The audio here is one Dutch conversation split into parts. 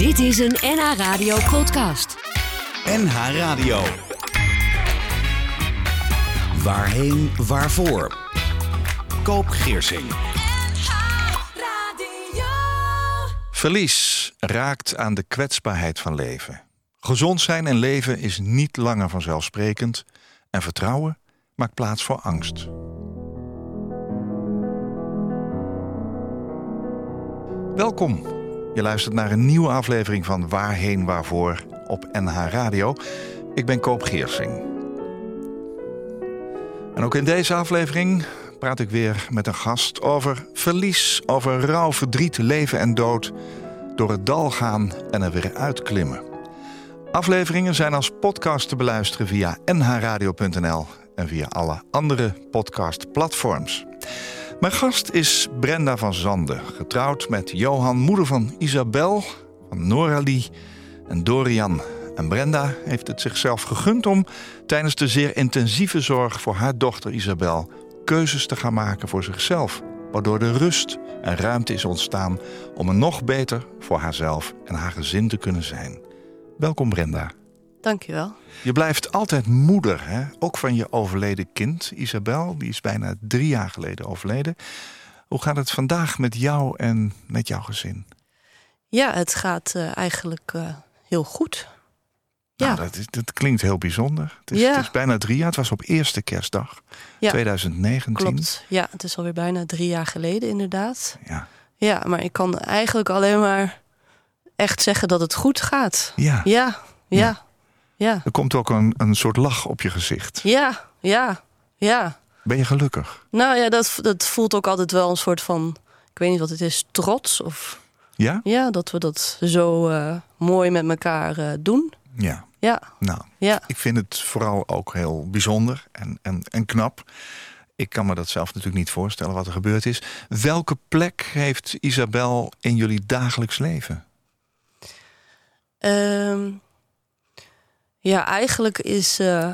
Dit is een NH Radio podcast. NH Radio. Waarheen, waarvoor? Koop Geersing. Verlies raakt aan de kwetsbaarheid van leven. Gezond zijn en leven is niet langer vanzelfsprekend. En vertrouwen maakt plaats voor angst. Welkom. Je luistert naar een nieuwe aflevering van Waarheen Waarvoor op NH Radio. Ik ben Koop Geersing. En ook in deze aflevering praat ik weer met een gast over verlies, over rouw, verdriet, leven en dood. Door het dal gaan en er weer uitklimmen. Afleveringen zijn als podcast te beluisteren via nhradio.nl en via alle andere podcastplatforms. Mijn gast is Brenda van Zanden, getrouwd met Johan, moeder van Isabel, van Noralie en Dorian. En Brenda heeft het zichzelf gegund om tijdens de zeer intensieve zorg voor haar dochter Isabel keuzes te gaan maken voor zichzelf, waardoor er rust en ruimte is ontstaan om er nog beter voor haarzelf en haar gezin te kunnen zijn. Welkom Brenda. Dankjewel. Je blijft altijd moeder, hè? ook van je overleden kind, Isabel. Die is bijna drie jaar geleden overleden. Hoe gaat het vandaag met jou en met jouw gezin? Ja, het gaat uh, eigenlijk uh, heel goed. Nou, ja. dat, is, dat klinkt heel bijzonder. Het is, Ja. het is bijna drie jaar. Het was op eerste kerstdag Ja, 2019. Klopt. Ja, het is alweer bijna drie jaar geleden, inderdaad. Ja. Ja, maar ik kan eigenlijk alleen maar echt zeggen dat het goed gaat. Ja. Ja, ja, ja, Er komt ook een, een soort lach op je gezicht. ja, ja, ja. Ben je gelukkig? Nou ja, dat, dat voelt ook altijd wel een soort van, ik weet niet wat het is, trots. Of Ja? ja, dat we dat zo eh, mooi met elkaar eh, doen. Ja. Ja, Nou, ja. ik vind het vooral ook heel bijzonder en, en, en knap. Ik kan me dat zelf natuurlijk niet voorstellen wat er gebeurd is. Welke plek heeft Isabel in jullie dagelijks leven? Ehm, ja, eigenlijk is, eh,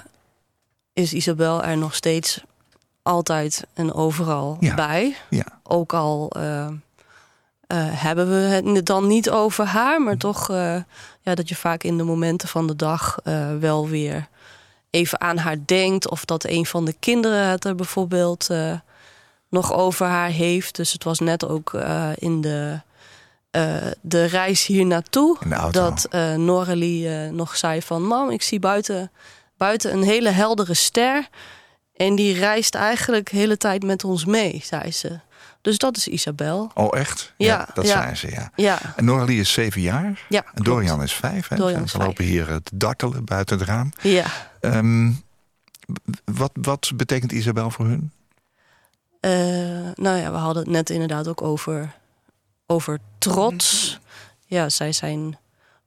is Isabel er nog steeds altijd en overal Ja. bij. Ja. Ook al eh, eh, hebben we het dan niet over haar, maar toch ja, dat je vaak in de momenten van de dag wel weer even aan haar denkt. Of dat een van de kinderen het er bijvoorbeeld nog over haar heeft. Dus het was net ook in de, de reis hier naartoe dat eh Noralie eh, nog zei van... mam, ik zie buiten, buiten een hele heldere ster... en die reist eigenlijk de hele tijd met ons mee, zei ze. Dus dat is Isabel. Oh, echt? Ja, dat ja. zei ze, ja. Ja, En Noralie is zeven jaar. ja En klopt. Dorian is vijf. Hè? Dorian is Ze lopen hier eh, te dartelen buiten het raam. Ja. Ehm, wat, wat betekent Isabel voor hun? Eh, nou ja, we hadden het net inderdaad ook over, over trots. Ja, zij zijn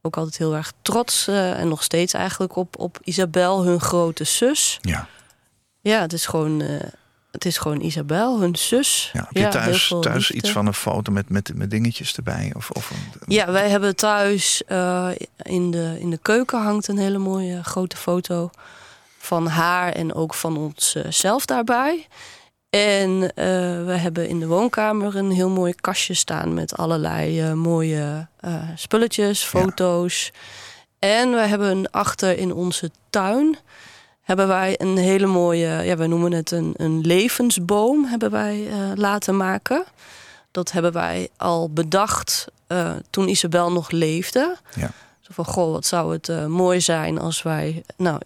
ook altijd heel erg trots. eh, en nog steeds eigenlijk op, op Isabel, hun grote zus. Ja. Ja, het is gewoon, eh, het is gewoon Isabel, hun zus. ja. Heb je thuis, thuis liefde. iets van een foto met, met, met dingetjes erbij? Of, of een, Ja, wij hebben thuis eh, in, de, in de keuken hangt een hele mooie grote foto van haar en ook van onszelf daarbij. En eh, we hebben in de woonkamer een heel mooi kastje staan met allerlei eh, mooie eh, spulletjes, foto's. En we hebben achter in onze tuin hebben wij een hele mooie, ja, wij noemen het een, een levensboom, hebben wij laten maken. Dat hebben wij al bedacht toen Isabel nog leefde. Ja. Zo van, goh, wat zou het mooi zijn als wij nou,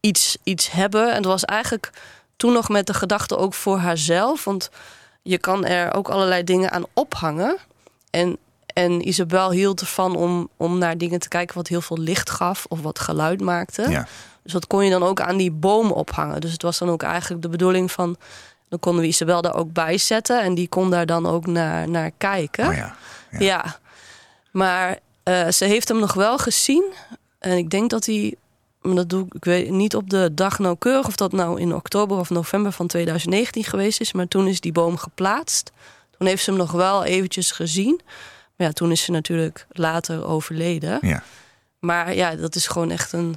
iets, iets hebben. En het was eigenlijk toen nog met de gedachte ook voor haarzelf. Want je kan er ook allerlei dingen aan ophangen. En, en Isabel hield ervan om, om naar dingen te kijken wat heel veel licht gaf of wat geluid maakte. Ja. Dus dat kon je dan ook aan die boom ophangen. Dus het was dan ook eigenlijk de bedoeling van... dan konden we Isabel daar ook bij zetten... en die kon daar dan ook naar, naar kijken. Oh ja. Ja. Ja. Maar eh, ze heeft hem nog wel gezien. En ik denk dat hij... maar dat doe ik, ik weet niet op de dag nauwkeurig... of dat nou in oktober of november van 2019 geweest is... maar toen is die boom geplaatst. Toen heeft ze hem nog wel eventjes gezien. Maar ja, toen is ze natuurlijk later overleden. Ja. Maar ja, dat is gewoon echt een,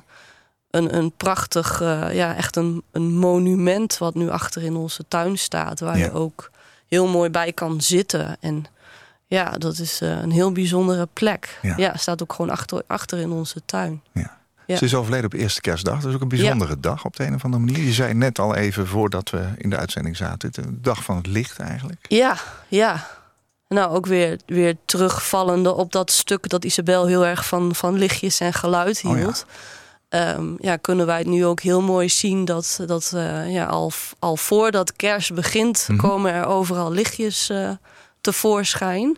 een, een prachtig, eh, ja, echt een, een monument wat nu achter in onze tuin staat. Waar Ja. je ook heel mooi bij kan zitten. En ja, dat is eh, een heel bijzondere plek. Ja. Ja, staat ook gewoon achter, achter in onze tuin. Ja. Ze is overleden op eerste kerstdag. Dat is ook een bijzondere dag op de een of andere manier. Je zei net al even voordat we in de uitzending zaten. De dag van het licht eigenlijk. Ja, ja. Nou, ook weer, weer terugvallende op dat stuk dat Isabel heel erg van, van lichtjes en geluid Oh ja. hield. ja. ja, kunnen wij het nu ook heel mooi zien dat, dat eh, ja, al, al voordat kerst begint, Mhm. komen er overal lichtjes eh, tevoorschijn.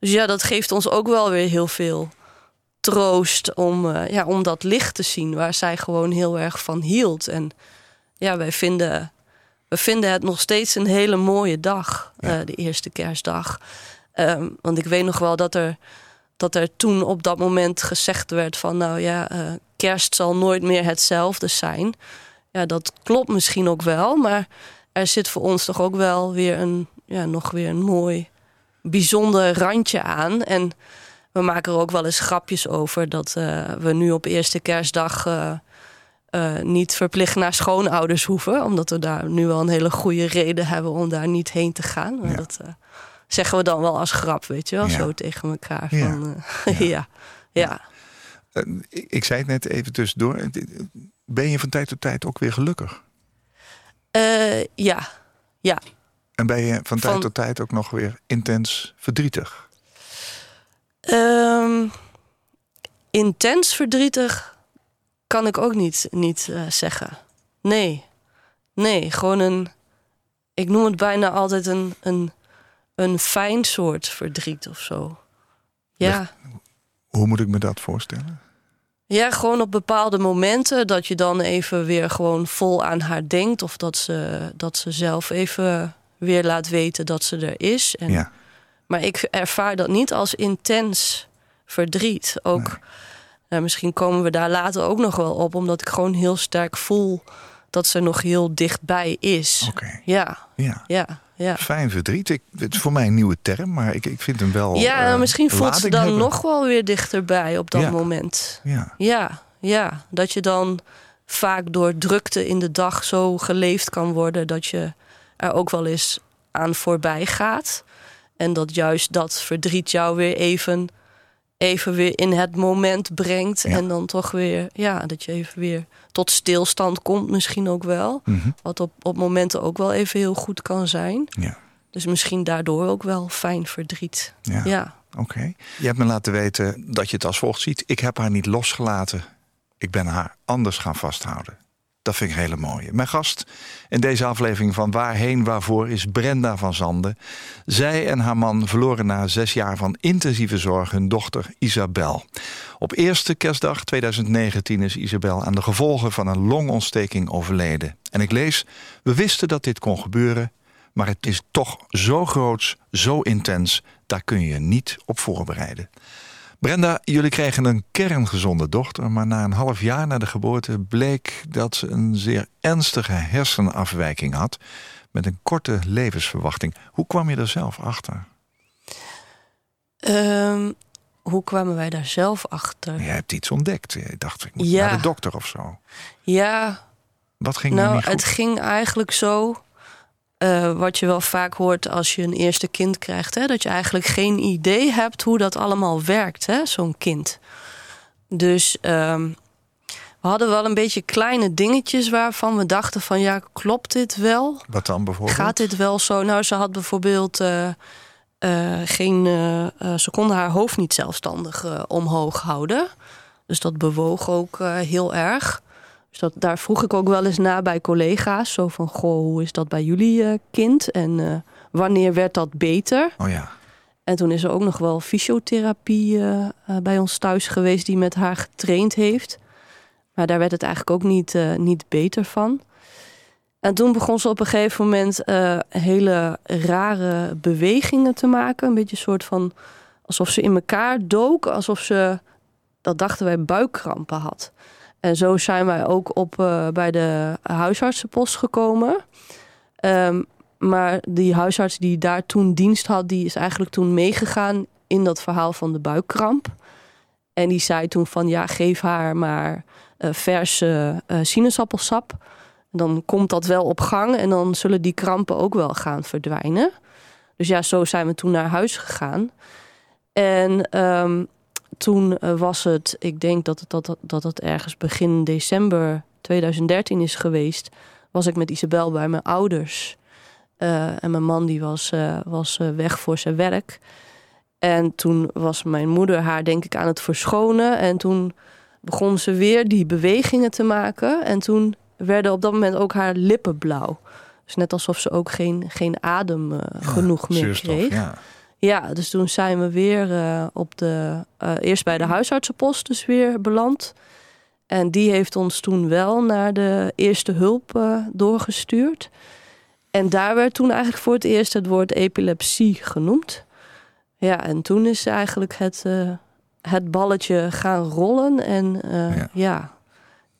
Dus ja, dat geeft ons ook wel weer heel veel troost om, eh, ja, om dat licht te zien waar zij gewoon heel erg van hield. En ja, wij vinden, we vinden het nog steeds een hele mooie dag, Ja. eh, de eerste kerstdag. Ehm, want ik weet nog wel dat er, dat er toen op dat moment gezegd werd van nou ja, eh, kerst zal nooit meer hetzelfde zijn. Ja, dat klopt misschien ook wel, maar er zit voor ons toch ook wel weer een, ja, nog weer een mooi, bijzonder randje aan. En we maken er ook wel eens grapjes over dat eh, we nu op eerste kerstdag eh, eh, niet verplicht naar schoonouders hoeven. Omdat we daar nu wel een hele goede reden hebben om daar niet heen te gaan. Maar Ja. Dat zeggen we dan wel als grap, weet je wel, Ja. zo tegen elkaar. Ja. Van, ja. ja. Ik, ik zei het net even tussendoor. Ben je van tijd tot tijd ook weer gelukkig? Ja. ja. En ben je van tijd Van- tot tijd ook nog weer intens verdrietig? Ehm, intens verdrietig kan ik ook niet, niet eh, zeggen. Nee. Nee, gewoon een... Ik noem het bijna altijd een, een, een fijn soort verdriet of zo. Ja. Hoe moet ik me dat voorstellen? Ja, gewoon op bepaalde momenten dat je dan even weer gewoon vol aan haar denkt. Of dat ze, dat ze zelf even weer laat weten dat ze er is. En, Ja. Maar ik ervaar dat niet als intens verdriet. Ook, Nee. nou, misschien komen we daar later ook nog wel op, omdat ik gewoon heel sterk voel dat ze nog heel dichtbij is. Ja, Ja. ja, ja. Fijn verdriet. Ik, het is voor mij een nieuwe term, maar ik, ik vind hem wel. Ja, eh, misschien voelt ze dan hebben. nog wel weer dichterbij op dat Ja. moment. Ja. Ja, ja, dat je dan vaak door drukte in de dag zo geleefd kan worden dat je er ook wel eens aan voorbij gaat. En dat juist dat verdriet jou weer even, even weer in het moment brengt. Ja. En dan toch weer, ja, dat je even weer tot stilstand komt, misschien ook wel. Mhm. Wat op, op momenten ook wel even heel goed kan zijn. Ja. Dus misschien daardoor ook wel fijn verdriet. Ja. ja. Oké. Je hebt me laten weten dat je het als volgt ziet. Ik heb haar niet losgelaten. Ik ben haar anders gaan vasthouden. Dat vind ik hele mooie. Mijn gast in deze aflevering van Waarheen Waarvoor is Brenda van Zanden. Zij en haar man verloren na zes jaar van intensieve zorg hun dochter Isabel. Op eerste kerstdag 2019 is Isabel aan de gevolgen van een longontsteking overleden. En ik lees, we wisten dat dit kon gebeuren, maar het is toch zo groots, zo intens, daar kun je niet op voorbereiden. Brenda, jullie kregen een kerngezonde dochter, maar na een half jaar na de geboorte bleek dat ze een zeer ernstige hersenafwijking had met een korte levensverwachting. Hoe kwam je er zelf achter? Ehm, hoe kwamen wij daar zelf achter? Je hebt iets ontdekt. Je dacht, ik moet Ja. naar de dokter of zo. Ja, Wat ging er nou, niet goed? het ging eigenlijk zo. Eh, wat je wel vaak hoort als je een eerste kind krijgt, hè, dat je eigenlijk geen idee hebt hoe dat allemaal werkt, zo'n kind. Dus ehm, we hadden wel een beetje kleine dingetjes waarvan we dachten van ja, klopt dit wel? Wat dan bijvoorbeeld? Gaat dit wel zo? Nou, ze had bijvoorbeeld eh, eh, geen. ze konden haar hoofd niet zelfstandig omhoog houden. Dus dat bewoog ook heel erg. Dus dat, daar vroeg ik ook wel eens na bij collega's. Zo van: Goh, hoe is dat bij jullie eh, kind? En eh, wanneer werd dat beter? Oh ja. En toen is er ook nog wel fysiotherapie eh, bij ons thuis geweest die met haar getraind heeft. Maar daar werd het eigenlijk ook niet, niet beter van. En toen begon ze op een gegeven moment hele rare bewegingen te maken. Een beetje een soort van alsof ze in elkaar dook. Alsof ze, dat dachten wij, buikkrampen had. En zo zijn wij ook op, eh, bij de huisartsenpost gekomen. Ehm, maar die huisarts die daar toen dienst had, die is eigenlijk toen meegegaan in dat verhaal van de buikkramp. En die zei toen van ja, geef haar maar eh verse eh, sinaasappelsap. Dan komt dat wel op gang en dan zullen die krampen ook wel gaan verdwijnen. Dus ja, zo zijn we toen naar huis gegaan. En ehm, toen eh, was het, ik denk dat het, dat, dat het ergens begin december 2013 is geweest, was ik met Isabel bij mijn ouders. Eh, en mijn man die was, uh, was weg voor zijn werk. En toen was mijn moeder haar denk ik aan het verschonen. En toen begon ze weer die bewegingen te maken. En toen werden op dat moment ook haar lippen blauw. Dus net alsof ze ook geen, geen adem uh, genoeg meer kreeg. Ja. Ja. dus toen zijn we weer uh, op de. Uh, eerst bij de huisartsenpost dus weer beland. En die heeft ons toen wel naar de eerste hulp doorgestuurd. En daar werd toen eigenlijk voor het eerst het woord epilepsie genoemd. Ja, en toen is eigenlijk het, het balletje gaan rollen. En ja. ja.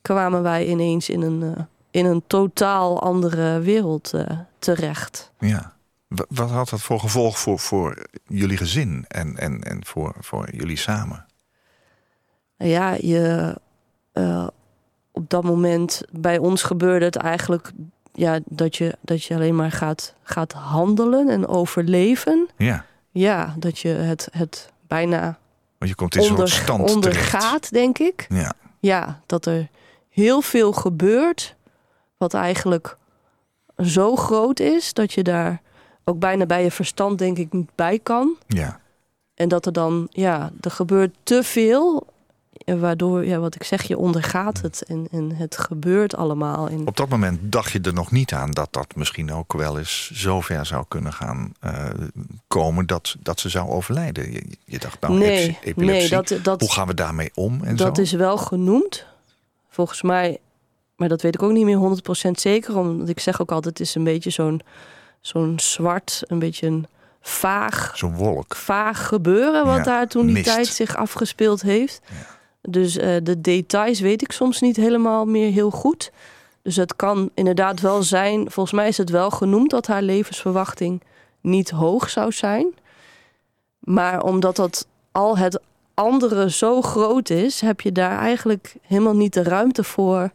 kwamen wij ineens in een in een totaal andere wereld terecht. Ja. Wat had dat voor gevolg voor, voor jullie gezin en, en, en voor, voor jullie samen? Ja, je, uh, op dat moment bij ons gebeurde het eigenlijk ja, dat, je, dat je alleen maar gaat, gaat handelen en overleven. Ja. Ja, dat je het, het bijna Want je komt in onder, soort stand ondergaat, denk ik. Ja. ja, dat er heel veel gebeurt wat eigenlijk zo groot is dat je daar ook bijna bij je verstand denk ik niet bij kan. Ja. En dat er dan, ja, er gebeurt te veel. Waardoor, ja, wat ik zeg, je ondergaat het en, en het gebeurt allemaal. En... Op dat moment dacht je er nog niet aan dat dat misschien ook wel eens zo ver zou kunnen gaan uh, komen dat, dat ze zou overlijden. Je, je dacht, nou, nee, epilepsie, nee, dat, dat, hoe gaan we daarmee om? En dat zo? is wel genoemd. Volgens mij maar dat weet ik ook niet meer 100% zeker. Omdat ik zeg ook altijd, het is een beetje zo'n zo'n zwart, een beetje een vaag... Zo'n wolk. Vaag gebeuren wat Ja, daar toen die mist. tijd zich afgespeeld heeft. Dus eh, de details weet ik soms niet helemaal meer heel goed. Dus het kan inderdaad wel zijn... Volgens mij is het wel genoemd dat haar levensverwachting niet hoog zou zijn. Maar omdat dat al het andere zo groot is... heb je daar eigenlijk helemaal niet de ruimte voor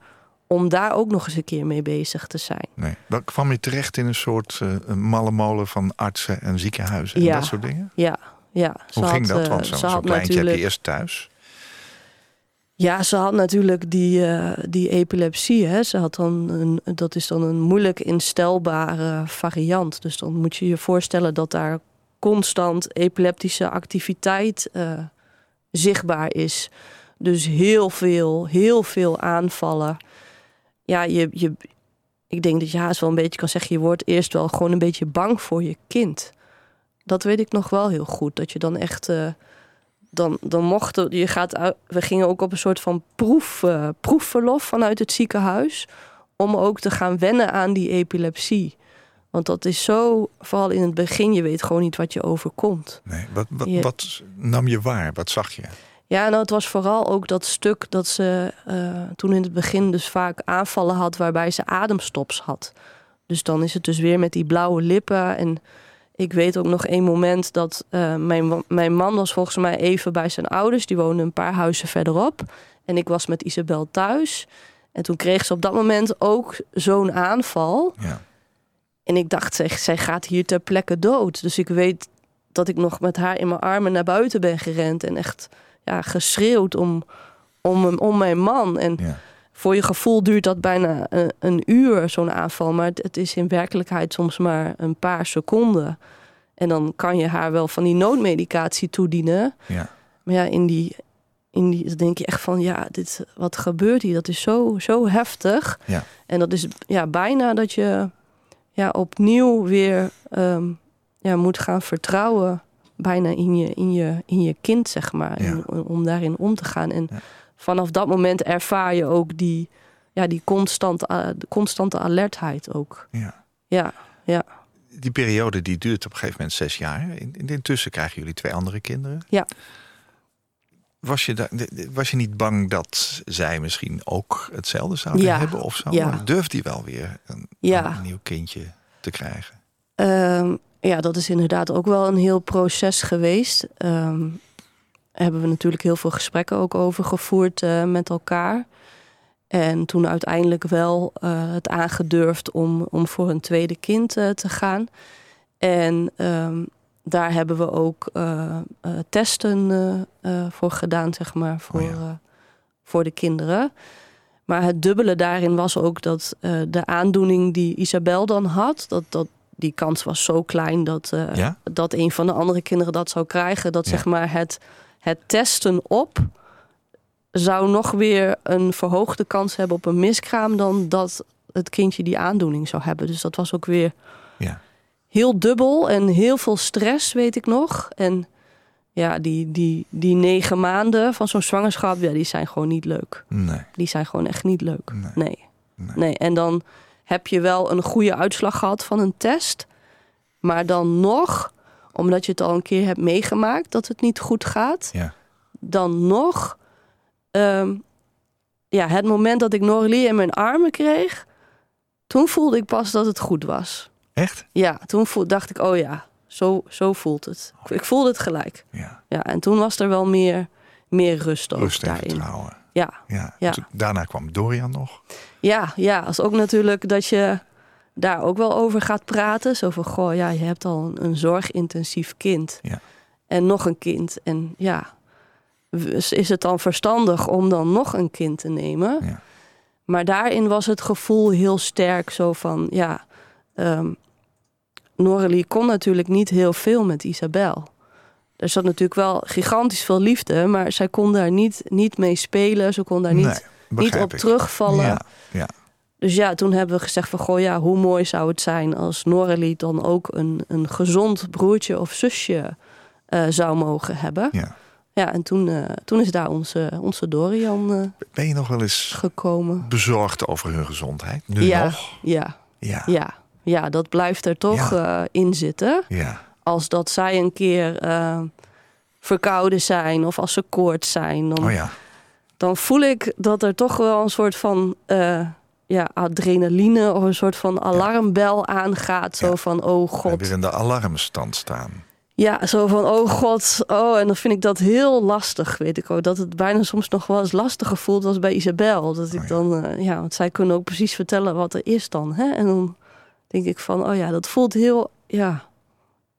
om daar ook nog eens een keer mee bezig te zijn. Nee. Dan kwam je terecht in een soort uh, malle molen van artsen en ziekenhuizen en Ja. dat soort dingen? Ja, ja. Hoe ging dat? eh, Want zo'n ze zo had kleintje heb je natuurlijk, eerst thuis. ja, ze had natuurlijk die, eh, die epilepsie. Hè. Ze had dan een, dat is dan een moeilijk instelbare variant. Dus dan moet je je voorstellen dat daar constant epileptische activiteit eh, zichtbaar is. Dus heel veel, heel veel aanvallen. Ja, je, je, ik denk dat je haast wel een beetje kan zeggen... je wordt eerst wel gewoon een beetje bang voor je kind. Dat weet ik nog wel heel goed. Dat je dan echt... eh, dan, dan mochten... Je gaat we gingen ook op een soort van proef, eh, proefverlof vanuit het ziekenhuis... om ook te gaan wennen aan die epilepsie. Want dat is zo... Vooral in het begin, je weet gewoon niet wat je overkomt. Nee. Wat, wat nam je waar? Wat zag je? Ja, nou, het was vooral ook dat stuk dat ze eh, toen in het begin dus vaak aanvallen had waarbij ze ademstops had. Dus dan is het dus weer met die blauwe lippen. En ik weet ook nog één moment dat eh, mijn, mijn man was volgens mij even bij zijn ouders. Die woonden een paar huizen verderop. En ik was met Isabel thuis. En toen kreeg ze op dat moment ook zo'n aanval. Ja. En ik dacht, zij, zij gaat hier ter plekke dood. Dus ik weet dat ik nog met haar in mijn armen naar buiten ben gerend. En echt ja, geschreeuwd om, om, om mijn man. En Ja. voor je gevoel duurt dat bijna een, een uur, zo'n aanval. Maar het, het is in werkelijkheid soms maar een paar seconden. En dan kan je haar wel van die noodmedicatie toedienen. Ja. Maar ja, in die, in die dan denk je echt van... ja, dit, wat gebeurt hier? Dat is zo, zo heftig. Ja. En dat is ja, bijna dat je ja, opnieuw weer ehm, ja, moet gaan vertrouwen... bijna in je, in je, in je kind, zeg maar. Ja. En om- daarin om te gaan. En Ja. vanaf dat moment ervaar je ook die, ja, die constante, eh, de constante alertheid ook. Ja. Ja, ja. Die periode die duurt op een gegeven moment zes jaar. In, in intussen krijgen jullie twee andere kinderen. Ja. Was je, daar, was je niet bang dat zij misschien ook hetzelfde zouden Ja. hebben of zo? Ja. Durft hij wel weer een nieuw kindje te krijgen? Ehm, ja, dat is inderdaad ook wel een heel proces geweest. Ehm hebben we natuurlijk heel veel gesprekken ook over gevoerd eh, met elkaar. En toen uiteindelijk wel eh, het aangedurfd om, om voor een tweede kind eh, te gaan. En ehm, daar hebben we ook testen voor gedaan, zeg maar, voor, Oh ja. eh, voor de kinderen. Maar het dubbele daarin was ook dat de aandoening die Isabel dan had, dat, dat die kans was zo klein dat, eh, Ja? dat een van de andere kinderen dat zou krijgen. Dat Ja. zeg maar het, het testen op zou nog weer een verhoogde kans hebben op een miskraam dan dat het kindje die aandoening zou hebben. Dus dat was ook weer Ja. heel dubbel en heel veel stress, weet ik nog. En ja, die, die, die negen maanden van zo'n zwangerschap, ja, die zijn gewoon niet leuk. Nee. Die zijn gewoon echt niet leuk. Nee. Nee. Nee. nee. En dan heb je wel een goede uitslag gehad van een test. Maar dan nog, omdat je het al een keer hebt meegemaakt dat het niet goed gaat, Ja. dan nog. ehm, ja, het moment dat ik Noralie in mijn armen kreeg, toen voelde ik pas dat het goed was. Echt? Ja, toen voel, dacht ik, oh ja, zo, zo voelt het. Ik voelde het gelijk. Ja. Ja, en toen was er wel meer, meer rust Rust en daarin. vertrouwen. Ja, Ja. Daarna kwam Dorian nog. ja, ja. Als ook natuurlijk dat je daar ook wel over gaat praten. Zo van, goh, ja, je hebt al een, een zorgintensief kind. Ja. En nog een kind. En ja, is het dan verstandig om dan nog een kind te nemen? Ja. Maar daarin was het gevoel heel sterk zo van, ja... Noralie kon natuurlijk niet heel veel met Isabel. Er zat natuurlijk wel gigantisch veel liefde, maar zij kon daar niet, niet mee spelen. Ze kon daar niet, nee, niet op ik. terugvallen. Ja. Ja. Dus ja, toen hebben we gezegd van... goh ja, hoe mooi zou het zijn als Noralie dan ook een, een gezond broertje of zusje eh, zou mogen hebben. ja. Ja, en toen, eh, toen is daar onze, onze Dorian eh, Ben je nog wel eens gekomen. bezorgd over hun gezondheid? Nu ja, nog? ja, Ja. ja, ja, dat blijft er toch Ja. in zitten. Ja. Als dat zij een keer eh, verkouden zijn of als ze koorts zijn... Dan, Oh ja. dan voel ik dat er toch wel een soort van eh, ja, adrenaline of een soort van alarmbel aangaat. Zo Ja. van, oh god. weer in de alarmstand staan. Ja, zo van, oh god. Oh, en dan vind ik dat heel lastig, weet ik ook. Dat het bijna soms nog wel eens lastiger voelt als bij Isabel. Dat ik Oh ja. dan, eh, ja, want zij kunnen ook precies vertellen wat er is dan. Hè? En dan denk ik van, oh ja, dat voelt heel, ja,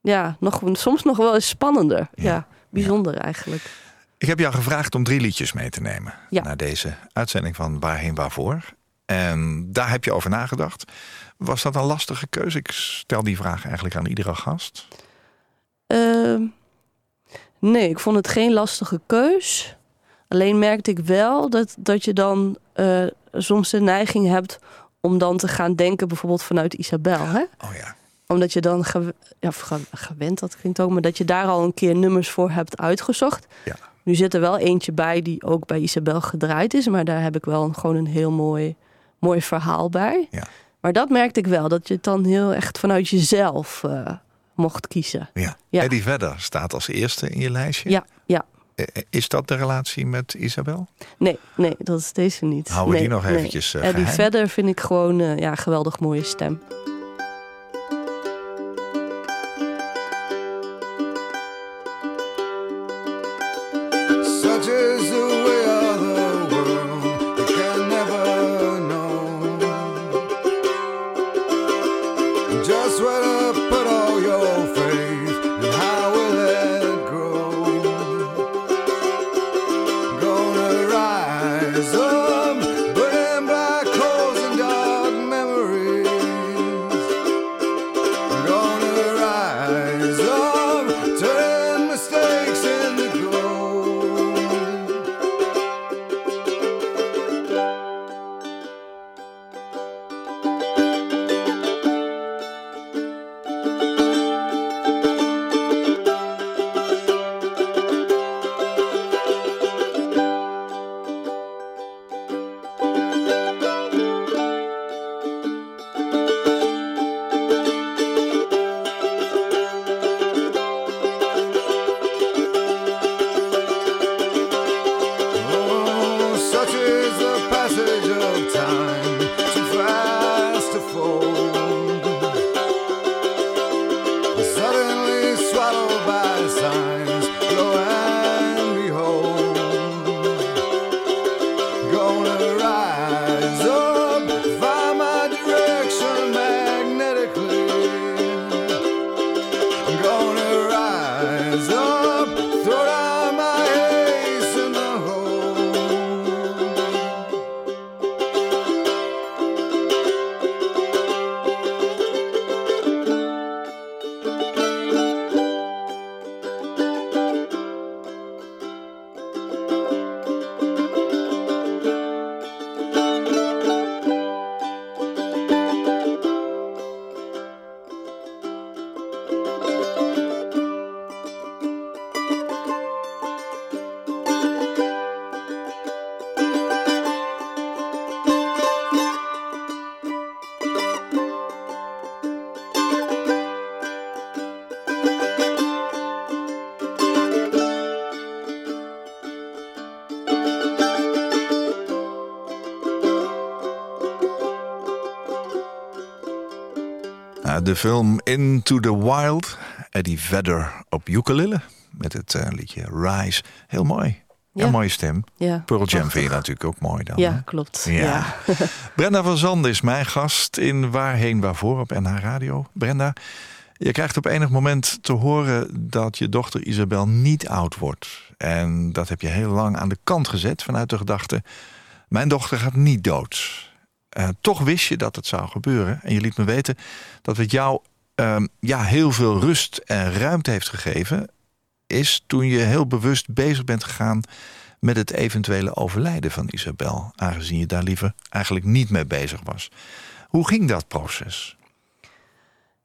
ja nog, soms nog wel eens spannender. Ja. Ja, bijzonder eigenlijk. Ik heb jou gevraagd om drie liedjes mee te nemen Ja. naar deze uitzending van Waarheen Waarvoor. En daar heb je over nagedacht. Was dat een lastige keuze? Ik stel die vraag eigenlijk aan iedere gast. Ehm, nee, ik vond het geen lastige keus. Alleen merkte ik wel dat, dat je dan eh, soms de neiging hebt om dan te gaan denken, bijvoorbeeld vanuit Isabel. Hè? Oh ja. Omdat je dan gew- ja, gewend, dat klinkt ook, maar dat je daar al een keer nummers voor hebt uitgezocht. Ja. Nu zit er wel eentje bij die ook bij Isabel gedraaid is, maar daar heb ik wel een, gewoon een heel mooi, mooi verhaal bij. Ja. Maar dat merkte ik wel, dat je het dan heel echt vanuit jezelf eh, mocht kiezen. ja. Ja. Eddie Vedder staat als eerste in je lijstje. Ja, ja. Eh, Is dat de relatie met Isabel? Nee, nee, dat is deze niet. Houden we nee, die nog eventjes eh, Eddie verder vind ik gewoon eh, ja, geweldig mooie stem. Suddenly swallowed by de film Into the Wild. Eddie Vedder op ukulele met het eh, liedje Rise. Heel mooi. Ja, Ja. mooie stem. Ja, Pearl Jam vind je natuurlijk ook mooi dan. hè? Ja, klopt. Ja. Ja. Brenda van Zanden is mijn gast in Waarheen Waarvoor op NH Radio. Brenda, je krijgt op enig moment te horen dat je dochter Isabel niet oud wordt. En dat heb je heel lang aan de kant gezet vanuit de gedachte... mijn dochter gaat niet dood. Eh, toch wist je dat het zou gebeuren. En je liet me weten dat het jou ehm, ja, heel veel rust en ruimte heeft gegeven... is toen je heel bewust bezig bent gegaan met het eventuele overlijden van Isabel, aangezien je daar liever eigenlijk niet mee bezig was. Hoe ging dat proces?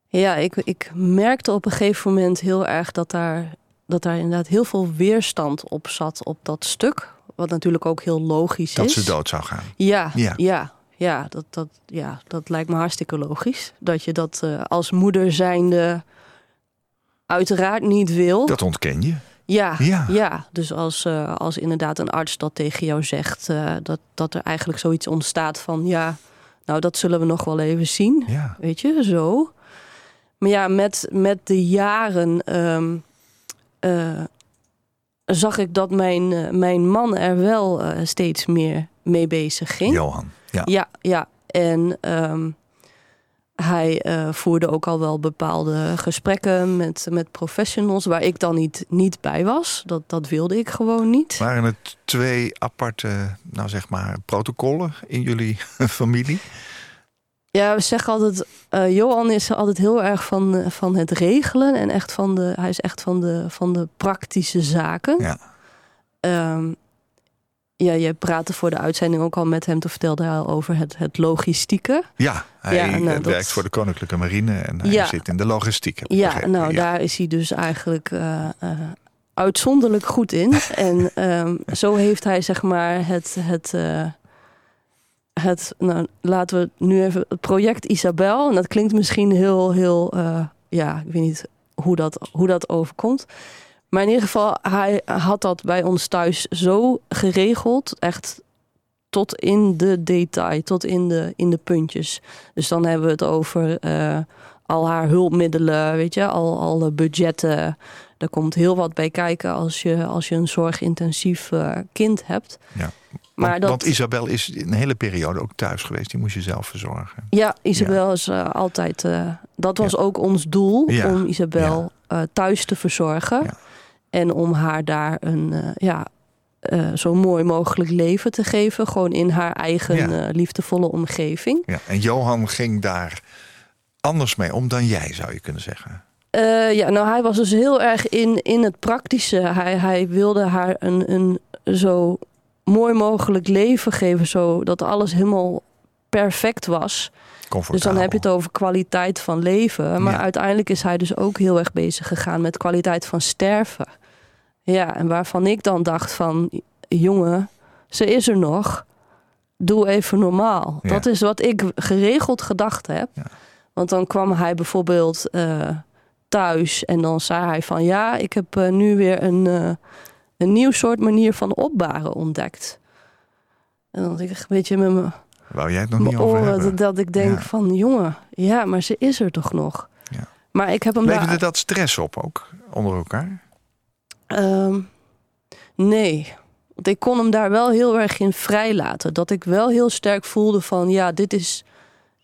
Ja, ik, ik merkte op een gegeven moment heel erg dat daar, dat daar inderdaad heel veel weerstand op zat op dat stuk. Wat natuurlijk ook heel logisch Dat is. ze dood zou gaan. Ja, Ja. ja. Ja, dat, dat, ja, dat lijkt me hartstikke logisch. Dat je dat eh, als moeder zijnde uiteraard niet wil. Dat ontken je. Ja, Ja. ja. dus als, eh, als inderdaad een arts dat tegen jou zegt, eh, dat, dat er eigenlijk zoiets ontstaat van ja, nou dat zullen we nog wel even zien. Ja. Weet je, zo. Maar ja, met, met de jaren ehm, eh, zag ik dat mijn, mijn man er wel steeds meer mee bezig ging. Johan. Ja. Ja, ja. En ehm, hij eh, voerde ook al wel bepaalde gesprekken met, met professionals waar ik dan niet, niet bij was. Dat, dat wilde ik gewoon niet. Waren het twee aparte, nou zeg maar, protocollen in jullie familie? Ja, we zeggen altijd, eh, Johan is altijd heel erg van, van het regelen en echt van de, hij is echt van de, van de praktische zaken. Ja. Ehm, ja, je praatte voor de uitzending ook al met hem. Toen vertelde hij al over het, het logistieke. Ja, hij Ja, nou, dat- werkt voor de Koninklijke Marine en hij Ja. zit in de logistiek. Ja, begrepen. nou daar is hij dus eigenlijk eh, eh, uitzonderlijk goed in. en ehm, zo heeft hij zeg maar het, het, eh, het nou, laten we nu even, het project Isabel. En dat klinkt misschien heel, heel, ja, ik weet niet hoe dat, hoe dat overkomt. Maar in ieder geval, hij had dat bij ons thuis zo geregeld, echt tot in de detail, tot in de, in de puntjes. Dus dan hebben we het over eh, al haar hulpmiddelen, weet je, al alle budgetten. Er komt heel wat bij kijken als je, als je een zorgintensief eh, kind hebt. Ja. Maar want, dat, want Isabel is een hele periode ook thuis geweest. Die moest je zelf verzorgen. ja, Isabel is eh, altijd. dat was ook ons doel om Isabel thuis te verzorgen Ja. En om haar daar een eh, ja, eh, zo mooi mogelijk leven te geven, gewoon in haar eigen Ja. eh, liefdevolle omgeving. Ja. En Johan ging daar anders mee om dan jij, zou je kunnen zeggen. Eh, ja, nou, hij was dus heel erg in, in het praktische. Hij, hij wilde haar een, een zo mooi mogelijk leven geven, zodat alles helemaal perfect was. Dus dan heb je het over kwaliteit van leven. Maar Ja. uiteindelijk is hij dus ook heel erg bezig gegaan met kwaliteit van sterven. Ja, en waarvan ik dan dacht van, jongen, ze is er nog. Doe even normaal. Ja. Dat is wat ik geregeld gedacht heb. Ja. Want dan kwam hij bijvoorbeeld eh, thuis en dan zei hij van, ja, ik heb eh, nu weer een, eh, een nieuw soort manier van opbaren ontdekt. En dan had ik een beetje met mijn Wou jij het nog niet over oren dat, dat ik denk Ja. van jongen, ja, maar ze is er toch nog. Ja. Maar ik heb hem Leverde daar. dat stress op ook, onder elkaar? Ehm, nee, want ik kon hem daar wel heel erg in vrijlaten. Dat ik wel heel sterk voelde van ja, dit is,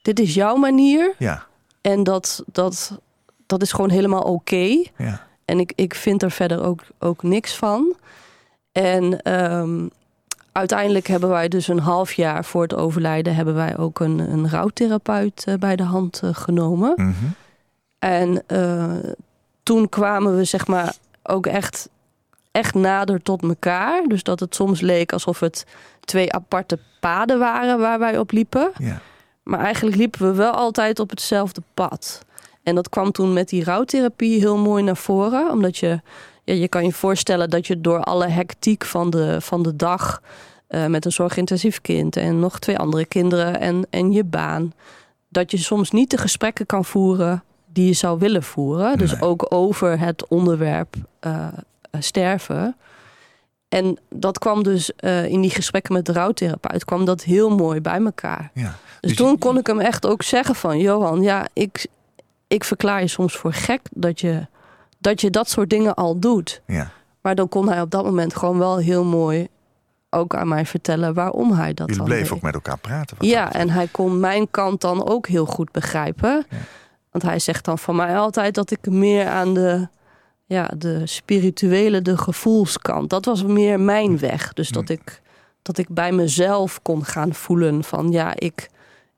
dit is jouw manier. Ja, En dat, dat, dat is gewoon helemaal oké. ja. En ik, ik vind er verder ook, ook niks van. En ehm, uiteindelijk hebben wij dus een half jaar voor het overlijden... hebben wij ook een, een rouwtherapeut eh, bij de hand eh, genomen. Mhm. En eh, toen kwamen we zeg maar ook echt, echt nader tot elkaar. Dus dat het soms leek alsof het twee aparte paden waren waar wij op liepen. ja. Maar eigenlijk liepen we wel altijd op hetzelfde pad. En dat kwam toen met die rouwtherapie heel mooi naar voren. Omdat je, ja, je kan je voorstellen dat je door alle hectiek van de, van de dag... eh, met een zorgintensief kind en nog twee andere kinderen en, en je baan... dat je soms niet de gesprekken kan voeren die je zou willen voeren. Dus Nee. ook over het onderwerp eh, sterven. En dat kwam dus eh, in die gesprekken met de rouwtherapeut... kwam dat heel mooi bij elkaar. ja. Dus Dus toen kon ik hem echt ook zeggen van... Johan, ja, ik, ik verklaar je soms voor gek dat je dat, je dat soort dingen al doet. Ja. Maar dan kon hij op dat moment gewoon wel heel mooi ook aan mij vertellen waarom hij dat Jullie bleven deed. ook met elkaar praten. Ja, en hij kon mijn kant dan ook heel goed begrijpen. Ja. Want hij zegt dan van mij altijd dat ik meer aan de, ja, de spirituele, de gevoelskant. Dat was meer mijn weg. Dus dat, ik, dat ik bij mezelf kon gaan voelen van ja, ik,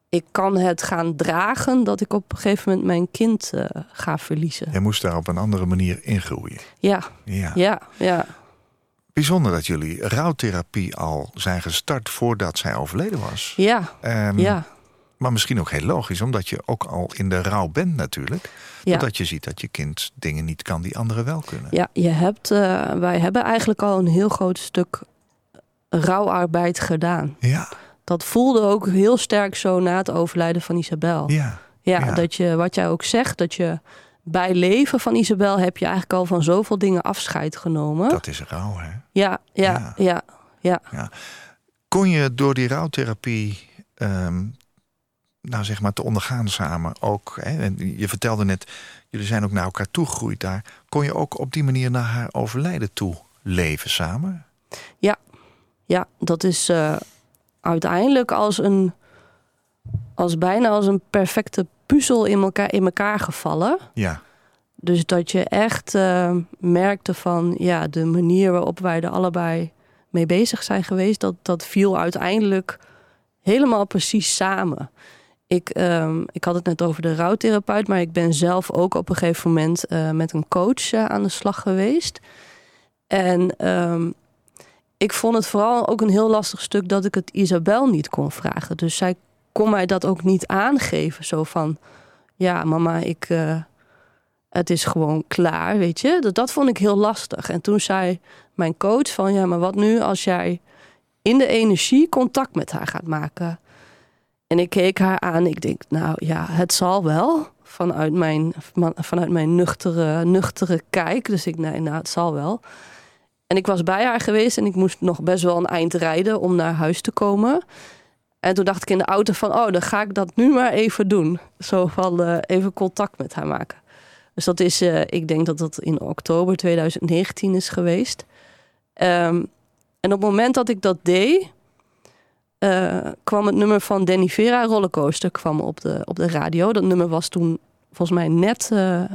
ik kan het gaan dragen dat ik op een gegeven moment mijn kind eh, ga verliezen. Jij moest daar op een andere manier ingroeien. Ja, Ja. ja, ja. Bijzonder dat jullie rouwtherapie al zijn gestart voordat zij overleden was. Ja, Ehm, ja, Maar misschien ook heel logisch, omdat je ook al in de rouw bent natuurlijk. ja. Dat je ziet dat je kind dingen niet kan die anderen wel kunnen. Ja, je hebt, eh, wij hebben eigenlijk al een heel groot stuk rouwarbeid gedaan. Ja, Dat voelde ook heel sterk zo na het overlijden van Isabel. Ja, ja, ja. dat je, wat jij ook zegt, dat je bij leven van Isabel heb je eigenlijk al van zoveel dingen afscheid genomen. dat is rouw hè. Ja, ja, Ja. ja, ja. Kon je door die rouwtherapie, ehm, nou zeg maar, te ondergaan samen ook... Hè, en je vertelde net, jullie zijn ook naar elkaar toegegroeid daar. Kon je ook op die manier naar haar overlijden toe leven samen? Ja, dat is eh, uiteindelijk als een, als bijna als een perfecte puzzel in elkaar, in elkaar gevallen. Ja, Dus dat je echt eh, merkte van ja, de manier waarop wij er allebei mee bezig zijn geweest, dat, dat viel uiteindelijk helemaal precies samen. Ik, ehm, ik had het net over de rouwtherapeut, maar ik ben zelf ook op een gegeven moment eh, met een coach eh, aan de slag geweest. En ehm, ik vond het vooral ook een heel lastig stuk dat ik het Isabel niet kon vragen. Dus zij kon mij dat ook niet aangeven. Zo van, ja mama, ik, eh, het is gewoon klaar, weet je. Dat, dat vond ik heel lastig. En toen zei mijn coach van, ja, maar wat nu als jij in de energie contact met haar gaat maken? En ik keek haar aan. Ik denk, nou ja, het zal wel. Vanuit mijn, vanuit mijn nuchtere, nuchtere kijk. Dus ik, nee, nou, het zal wel. En ik was bij haar geweest en ik moest nog best wel een eind rijden om naar huis te komen. En toen dacht ik in de auto van, oh, dan ga ik dat nu maar even doen. Zo van eh, even contact met haar maken. Dus dat is, eh, ik denk dat dat in oktober 2019 is geweest. Ehm, en op het moment dat ik dat deed, eh, kwam het nummer van Danny Vera Rollercoaster kwam op de, op de radio. Dat nummer was toen volgens mij net, eh, eh,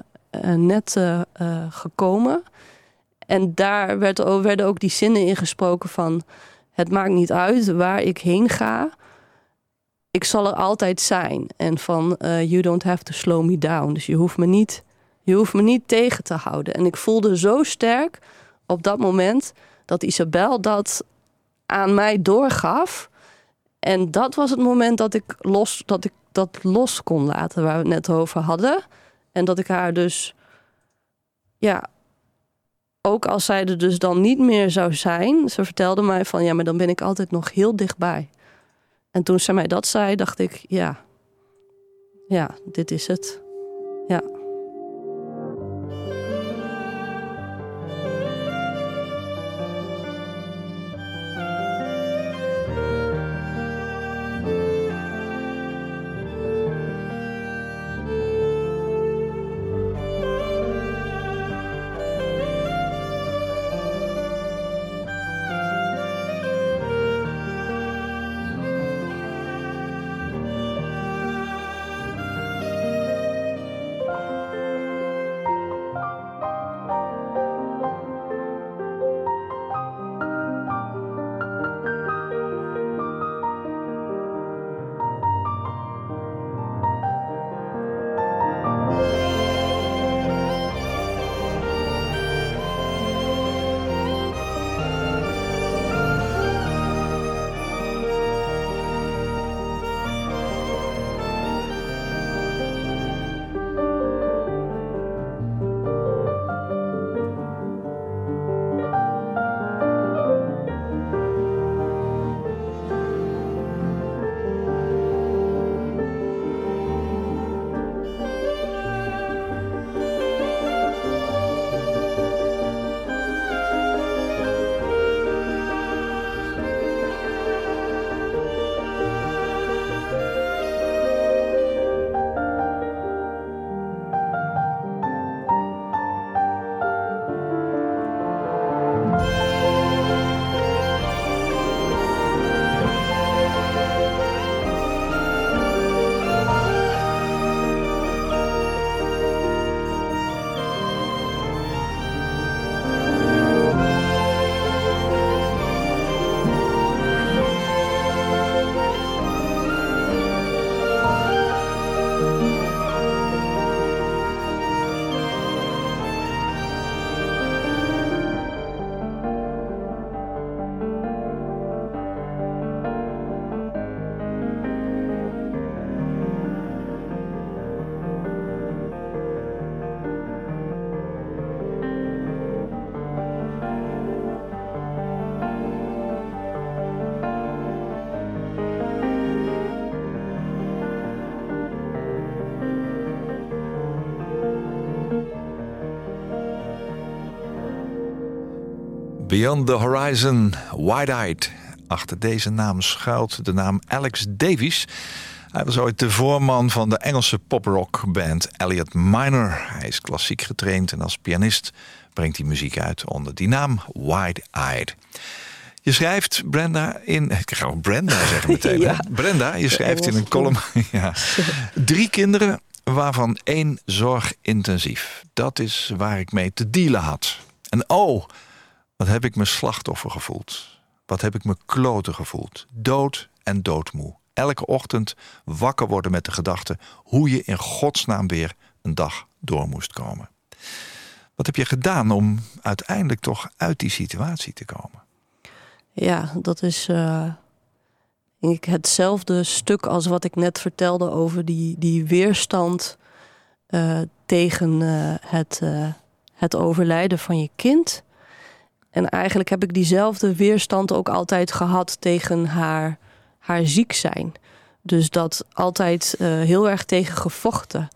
net gekomen. En daar werd, werden ook die zinnen ingesproken van... het maakt niet uit waar ik heen ga. Ik zal er altijd zijn. En van you don't have to slow me down. Dus je hoeft me niet, je hoeft me niet tegen te houden. En ik voelde zo sterk op dat moment... dat Isabel dat aan mij doorgaf. En dat was het moment dat ik, los, dat ik dat los kon laten... waar we het net over hadden. En dat ik haar dus... Ja, ook als zij er dus dan niet meer zou zijn, ze vertelde mij van ja, maar dan ben ik altijd nog heel dichtbij. En toen ze mij dat zei, dacht ik ja, ja, dit is het. Ja. Beyond the Horizon, Wide-Eyed. Achter deze naam schuilt de naam Alex Davies. Hij was ooit de voorman van de Engelse poprockband Elliot Minor. Hij is klassiek getraind en als pianist brengt hij muziek uit onder die naam Wide-Eyed. Je schrijft Brenda in. Ik ga ook Brenda zeggen meteen. Ja. Brenda, je schrijft in een column. ja, drie kinderen, waarvan één zorgintensief. Dat is waar ik mee te dealen had. En oh, wat heb ik me slachtoffer gevoeld. Wat heb ik me kloten gevoeld. Dood en doodmoe. Elke ochtend wakker worden met de gedachte hoe je in godsnaam weer een dag door moest komen. Wat heb je gedaan om uiteindelijk toch uit die situatie te komen? Ja, dat is eh, ik hetzelfde stuk als wat ik net vertelde over die, die weerstand eh, tegen eh, het, het overlijden van je kind. En eigenlijk heb ik diezelfde weerstand ook altijd gehad tegen haar, haar ziek zijn. Dus dat altijd eh, heel erg tegen gevochten.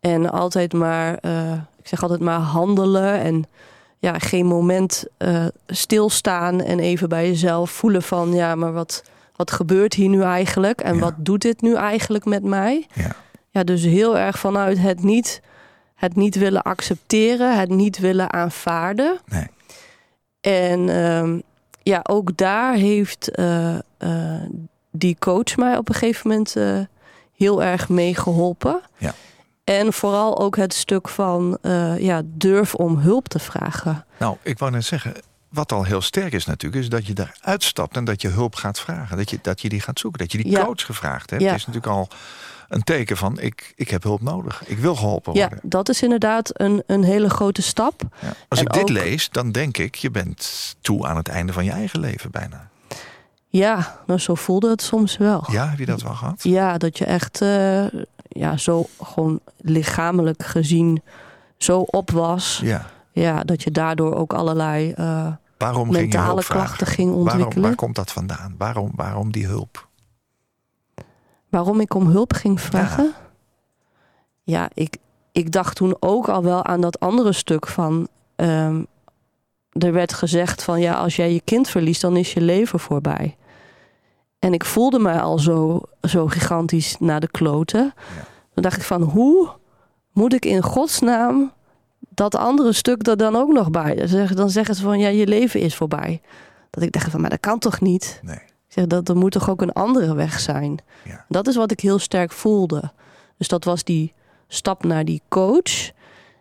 En altijd maar, eh, ik zeg altijd maar handelen en ja, geen moment eh, stilstaan en even bij jezelf voelen van ja, maar wat, wat gebeurt hier nu eigenlijk en Ja. wat doet dit nu eigenlijk met mij? Ja. Ja, dus heel erg vanuit het niet, het niet willen accepteren, het niet willen aanvaarden. Nee. En ehm, ja, ook daar heeft eh, eh, die coach mij op een gegeven moment eh, heel erg mee geholpen. Ja. En vooral ook het stuk van ja, durf om hulp te vragen. Nou, ik wou net zeggen, wat al heel sterk is natuurlijk, is dat je daaruit stapt en dat je hulp gaat vragen. Dat je, dat je die gaat zoeken, dat je die Ja. coach gevraagd hebt. Ja. is natuurlijk al een teken van, ik, ik heb hulp nodig. Ik wil geholpen Ja, worden. dat is inderdaad een, een hele grote stap. Ja. Als En ik dit ook- lees, dan denk ik, je bent toe aan het einde van je eigen leven bijna. Ja, nou zo voelde het soms wel. Ja, heb je dat wel gehad? Ja, dat je echt eh, ja, zo gewoon lichamelijk gezien zo op was. Ja. Ja, dat je daardoor ook allerlei eh, Waarom ging mentale vragen? klachten ging Waarom, ontwikkelen. waar komt dat vandaan? Waarom, waarom die hulp? Waarom ik om hulp ging vragen? Ja, ik, ik dacht toen ook al wel aan dat andere stuk van... ehm, er werd gezegd van ja, als jij je kind verliest, dan is je leven voorbij. En ik voelde mij al zo, zo gigantisch naar de kloten. Dan dacht ik van hoe moet ik in godsnaam dat andere stuk er dan ook nog bij? Dan zeggen- Dan zeggen ze van ja, je leven is voorbij. Dat ik dacht van maar dat kan toch niet? Nee. Ik zeg dat er moet toch ook een andere weg zijn. Ja. Dat is wat ik heel sterk voelde. Dus dat was die stap naar die coach.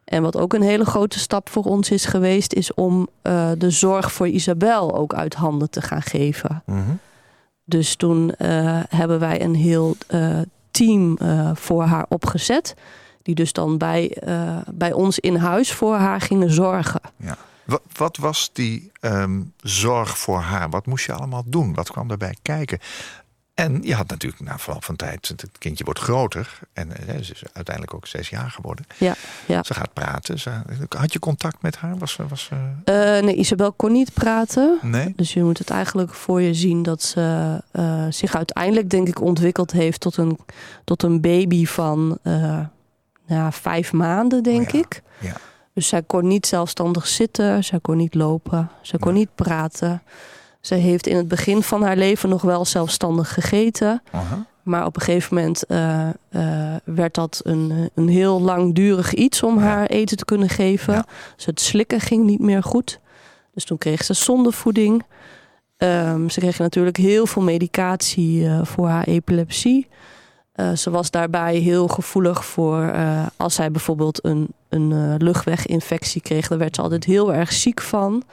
En wat ook een hele grote stap voor ons is geweest, is om eh, de zorg voor Isabel ook uit handen te gaan geven. Mhm. Dus toen eh, hebben wij een heel eh, team voor haar opgezet. Die dus dan bij, bij ons in huis voor haar gingen zorgen. Ja. Wat, wat was die ehm, zorg voor haar? Wat moest je allemaal doen? Wat kwam daarbij kijken? En je had natuurlijk na verloop van tijd, het kindje wordt groter. En eh, ze is uiteindelijk ook zes jaar geworden. Ja, ja. Ze gaat praten. Ze, had je contact met haar? Was, was, Eh, nee, Isabel kon niet praten. nee? Dus je moet het eigenlijk voor je zien dat ze eh, zich uiteindelijk, denk ik, ontwikkeld heeft tot een, tot een baby van ja, vijf maanden, denk Oh ja, ik. ja. Dus zij kon niet zelfstandig zitten, zij kon niet lopen, zij kon Nee. niet praten. Ze heeft in het begin van haar leven nog wel zelfstandig gegeten. Aha. Maar op een gegeven moment eh, eh, werd dat een, een heel langdurig iets om Ja. haar eten te kunnen geven. Ja. Dus het slikken ging niet meer goed. Dus toen kreeg ze zondevoeding. Ehm, ze kreeg natuurlijk heel veel medicatie eh, voor haar epilepsie. Ze was daarbij heel gevoelig voor als zij bijvoorbeeld een, een eh, luchtweginfectie kreeg. Daar werd ze altijd heel erg ziek van.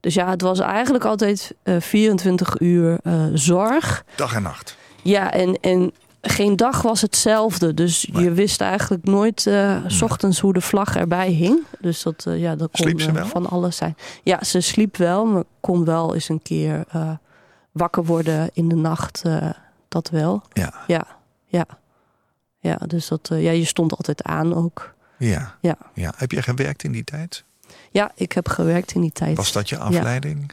Dus ja, het was eigenlijk altijd eh 24 uur eh, zorg. Dag en nacht. Ja, en, en geen dag was hetzelfde. Dus Nee. je wist eigenlijk nooit eh, s ochtends hoe de vlag erbij hing. Dus dat, ja, dat kon van alles zijn. Ja, ze sliep wel, maar kon wel eens een keer wakker worden in de nacht. dat wel. Ja. Ja, ja. Ja, dus dat, ja, je stond altijd aan ook. Ja. Ja. ja. Heb je gewerkt in die tijd? Ja, ik heb gewerkt in die tijd. Was dat je afleiding?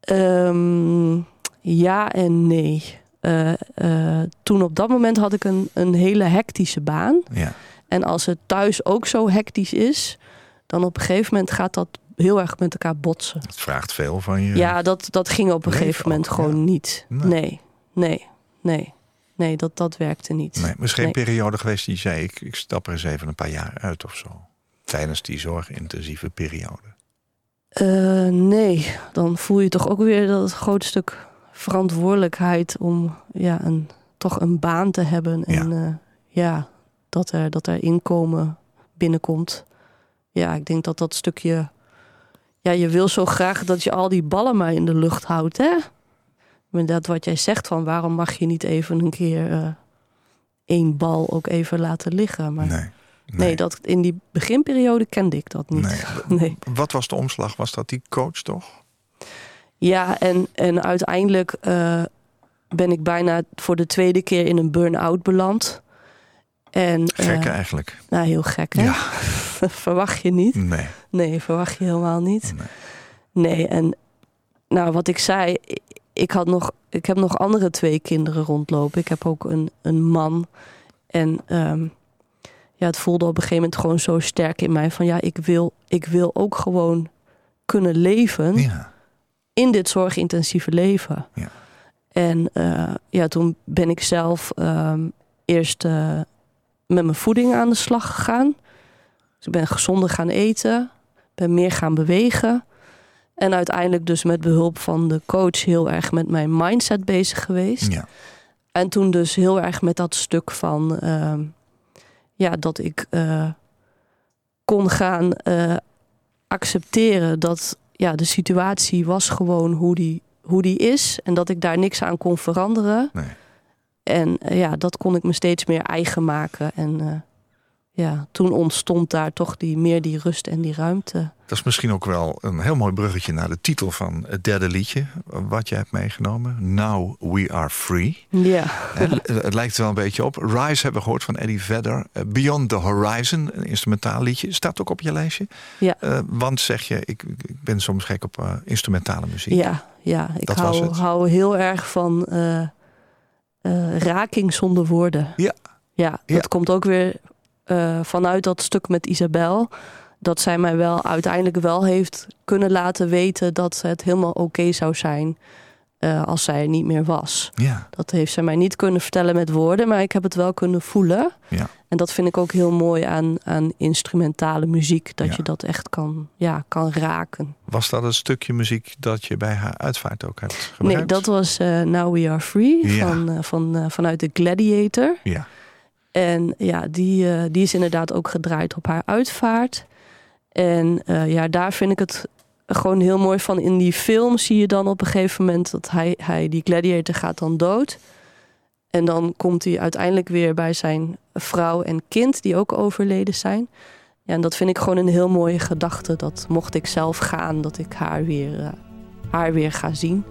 Ehm, ja en nee. Eh, eh, toen op dat moment had ik een, een hele hectische baan. Ja. En als het thuis ook zo hectisch is, dan op een gegeven moment gaat dat heel erg met elkaar botsen. Het vraagt veel van je. Ja, dat, dat ging op een gegeven moment ook, gewoon ja. niet. Nee. Nee, nee, nee. Nee, dat, dat werkte niet. Nee, maar is geen Nee. periode geweest die zei: ik, ik stap er eens even een paar jaar uit of zo. Tijdens die zorgintensieve periode. Eh, nee, dan voel je toch ook weer dat groot stuk verantwoordelijkheid om ja, een, toch een baan te hebben. En ja, ja dat, er, dat er inkomen binnenkomt. Ja, ik denk dat dat stukje. Ja, je wil zo graag dat je al die ballen maar in de lucht houdt, hè? Maar dat wat jij zegt van waarom mag je niet even een keer eh, één bal ook even laten liggen? Maar nee, Nee. dat, in die beginperiode kende ik dat niet. Nee. Wat was de omslag? Was dat die coach toch? Ja, en, en uiteindelijk eh, ben ik bijna voor de tweede keer in een burn-out beland. En, eh, Gek eigenlijk. nou, heel gek, hè? Ja. verwacht je niet. Nee. Nee, verwacht je helemaal niet. nee. Nee, en nou, wat ik zei, ik, had nog, ik heb nog andere twee kinderen rondlopen. Ik heb ook een, een man. En ehm, ja, het voelde op een gegeven moment gewoon zo sterk in mij van ja, ik wil, ik wil ook gewoon kunnen leven Ja. in dit zorgintensieve leven. Ja. En eh, ja, toen ben ik zelf ehm, eerst eh, met mijn voeding aan de slag gegaan. Dus ik ben gezonder gaan eten, ben meer gaan bewegen. En uiteindelijk dus met behulp van de coach heel erg met mijn mindset bezig geweest. ja. En toen dus heel erg met dat stuk van... ehm, ja, dat ik eh, kon gaan eh, accepteren dat ja, de situatie was gewoon hoe die, hoe die is. En dat ik daar niks aan kon veranderen. Nee. En eh, ja, dat kon ik me steeds meer eigen maken. En ja, toen ontstond daar toch die, meer die rust en die ruimte. Dat is misschien ook wel een heel mooi bruggetje naar de titel van het derde liedje. Wat je hebt meegenomen. Now We Are Free. Ja, Het lijkt er wel een beetje op. Rise hebben we gehoord van Eddie Vedder. Eh, Beyond the Horizon, een instrumentaal liedje. Staat ook op je lijstje. Ja. Eh, want zeg je, ik, ik ben soms gek op eh, instrumentale muziek. ja, ja. ik Dat hou, hou heel erg van raking zonder woorden. Ja. Ja, Ja. dat komt ook weer vanuit dat stuk met Isabel. Dat zij mij wel uiteindelijk wel heeft kunnen laten weten dat het helemaal oké zou zijn eh, als zij er niet meer was. Ja, Dat heeft zij mij niet kunnen vertellen met woorden, maar ik heb het wel kunnen voelen. ja. En dat vind ik ook heel mooi aan, aan instrumentale muziek. Dat Ja. je dat echt kan, ja, kan raken. Was dat een stukje muziek dat je bij haar uitvaart ook hebt gebruikt? Nee, dat was eh, Now We Are Free van, eh, van, vanuit de Gladiator. Ja, En ja, die, die is inderdaad ook gedraaid op haar uitvaart. En eh, ja, daar vind ik het gewoon heel mooi van. In die film zie je dan op een gegeven moment dat hij, hij die gladiator gaat dan dood. En dan komt hij uiteindelijk weer bij zijn vrouw en kind, die ook overleden zijn. Ja, en dat vind ik gewoon een heel mooie gedachte. Dat mocht ik zelf gaan, dat ik haar weer, eh, haar weer ga zien.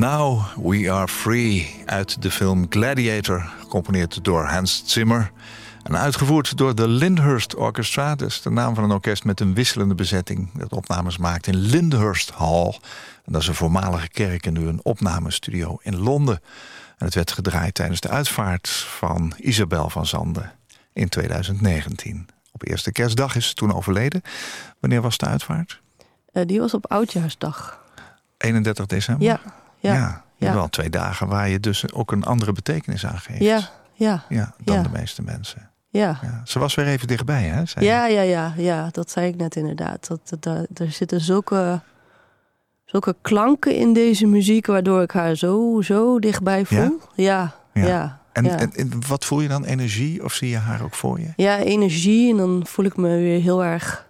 Now We Are Free uit de film Gladiator, gecomponeerd door Hans Zimmer. En uitgevoerd door de Lyndhurst Orchestra, dus de naam van een orkest met een wisselende bezetting, dat opnames maakt in Lyndhurst Hall. En dat is een voormalige kerk en nu een opnamestudio in Londen. En het werd gedraaid tijdens de uitvaart van Isabel van Zanden in 2019. Op eerste kerstdag is ze toen overleden. Wanneer was de uitvaart? Eh, die was op Oudjaarsdag. 31 december? Ja, ja, ja. Wel twee dagen waar je dus ook een andere betekenis aan geeft. ja, ja, Ja, dan de meeste mensen. ja. Ja. Ze was weer even dichtbij, hè? zei? Ja, ja, ja, ja, dat zei ik net inderdaad. Dat, dat, dat- er zitten zulke, zulke klanken in deze muziek... waardoor ik haar zo, zo dichtbij voel. Ja, ja, Ja. ja. En, ja. en, en wat voel je dan? Energie? Of zie je haar ook voor je? Ja, energie. En dan voel ik me weer heel erg,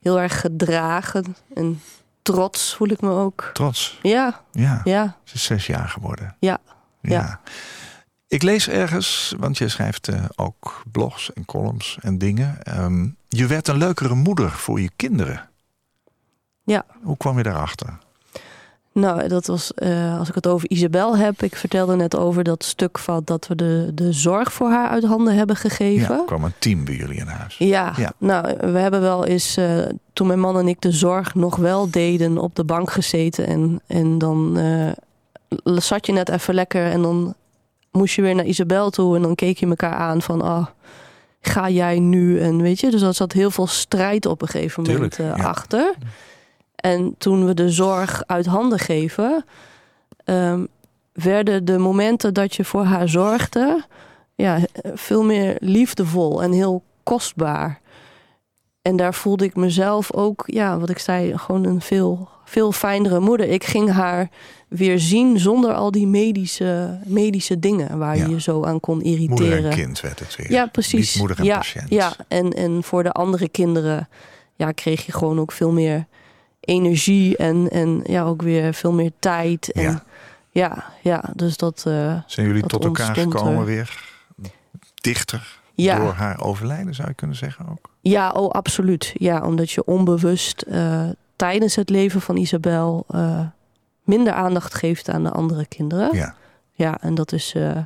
heel erg gedragen. En trots voel ik me ook. Trots. Ja, Ja, ja, ze is zes jaar geworden. ja. Ja. Ik lees ergens, want je schrijft eh, ook blogs en columns en dingen. Ehm, je werd een leukere moeder voor je kinderen. Ja. Hoe kwam je daarachter? Nou, dat was, eh, als ik het over Isabel heb... Ik vertelde net over dat stuk van dat we de, de zorg voor haar uit handen hebben gegeven. Ja, er kwam een team bij jullie in huis. Ja, Ja. nou, we hebben wel eens, eh, toen mijn man en ik de zorg nog wel deden, op de bank gezeten. En, en dan eh, zat je net even lekker en dan moest je weer naar Isabel toe. En dan keek je elkaar aan van, ah, ga jij nu? En weet je, dus er zat heel veel strijd op een gegeven moment Tuurlijk, ja. achter. En toen we de zorg uit handen geven, ehm, werden de momenten dat je voor haar zorgde, ja, veel meer liefdevol en heel kostbaar. En daar voelde ik mezelf ook, ja, wat ik zei, gewoon een veel, veel fijnere moeder. Ik ging haar weer zien zonder al die medische, medische dingen waar Ja. je zo aan kon Moeder irriteren. en kind werd het weer. Ja, precies. Niet moeder en ja, patiënt. Ja, en, en voor de andere kinderen ja, kreeg je gewoon ook veel meer energie en, en ja, ook weer veel meer tijd. En, Ja. ja. Ja, dus dat. eh, Zijn jullie Dat tot elkaar ontstond gekomen er. weer? Dichter ja, door haar overlijden, zou je kunnen zeggen ook? ja, oh, absoluut. Ja, omdat je onbewust eh, tijdens het leven van Isabel eh, minder aandacht geeft aan de andere kinderen. Ja. Ja, en dat is eh,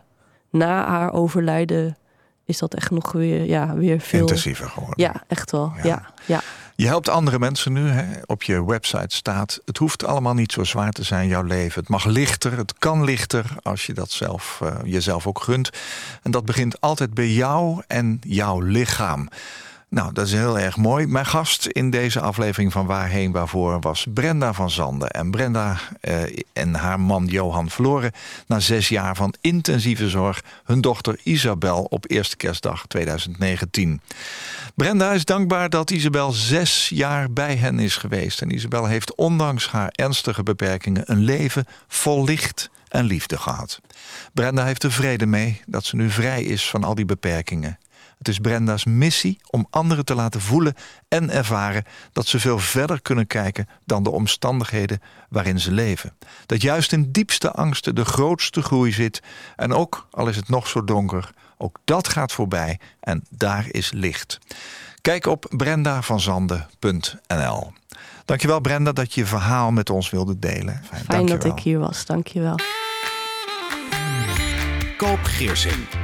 na haar overlijden is dat echt nog weer, ja, weer veel. Intensiever geworden. Ja, echt wel. Ja. Ja, ja. Je helpt andere mensen nu. Hè? Op je website staat: het hoeft allemaal niet zo zwaar te zijn, jouw leven. Het mag lichter, het kan lichter als je dat zelf, eh, jezelf ook gunt. En dat begint altijd bij jou en jouw lichaam. Nou, dat is heel erg mooi. Mijn gast in deze aflevering van Waarheen Waarvoor was Brenda van Zanden. En Brenda eh, en haar man Johan verloren na zes jaar van intensieve zorg hun dochter Isabel op eerste kerstdag 2019. Brenda is dankbaar dat Isabel zes jaar bij hen is geweest. En Isabel heeft ondanks haar ernstige beperkingen een leven vol licht en liefde gehad. Brenda heeft er vrede mee dat ze nu vrij is van al die beperkingen. Het is Brenda's missie om anderen te laten voelen en ervaren dat ze veel verder kunnen kijken dan de omstandigheden waarin ze leven. Dat juist in diepste angsten de grootste groei zit en ook al is het nog zo donker, ook dat gaat voorbij en daar is licht. Kijk op brendavanzande.nl. Dankjewel Brenda dat je je verhaal met ons wilde delen. Fijn, Fijn dat ik hier was. Dankjewel. Koop Geersing.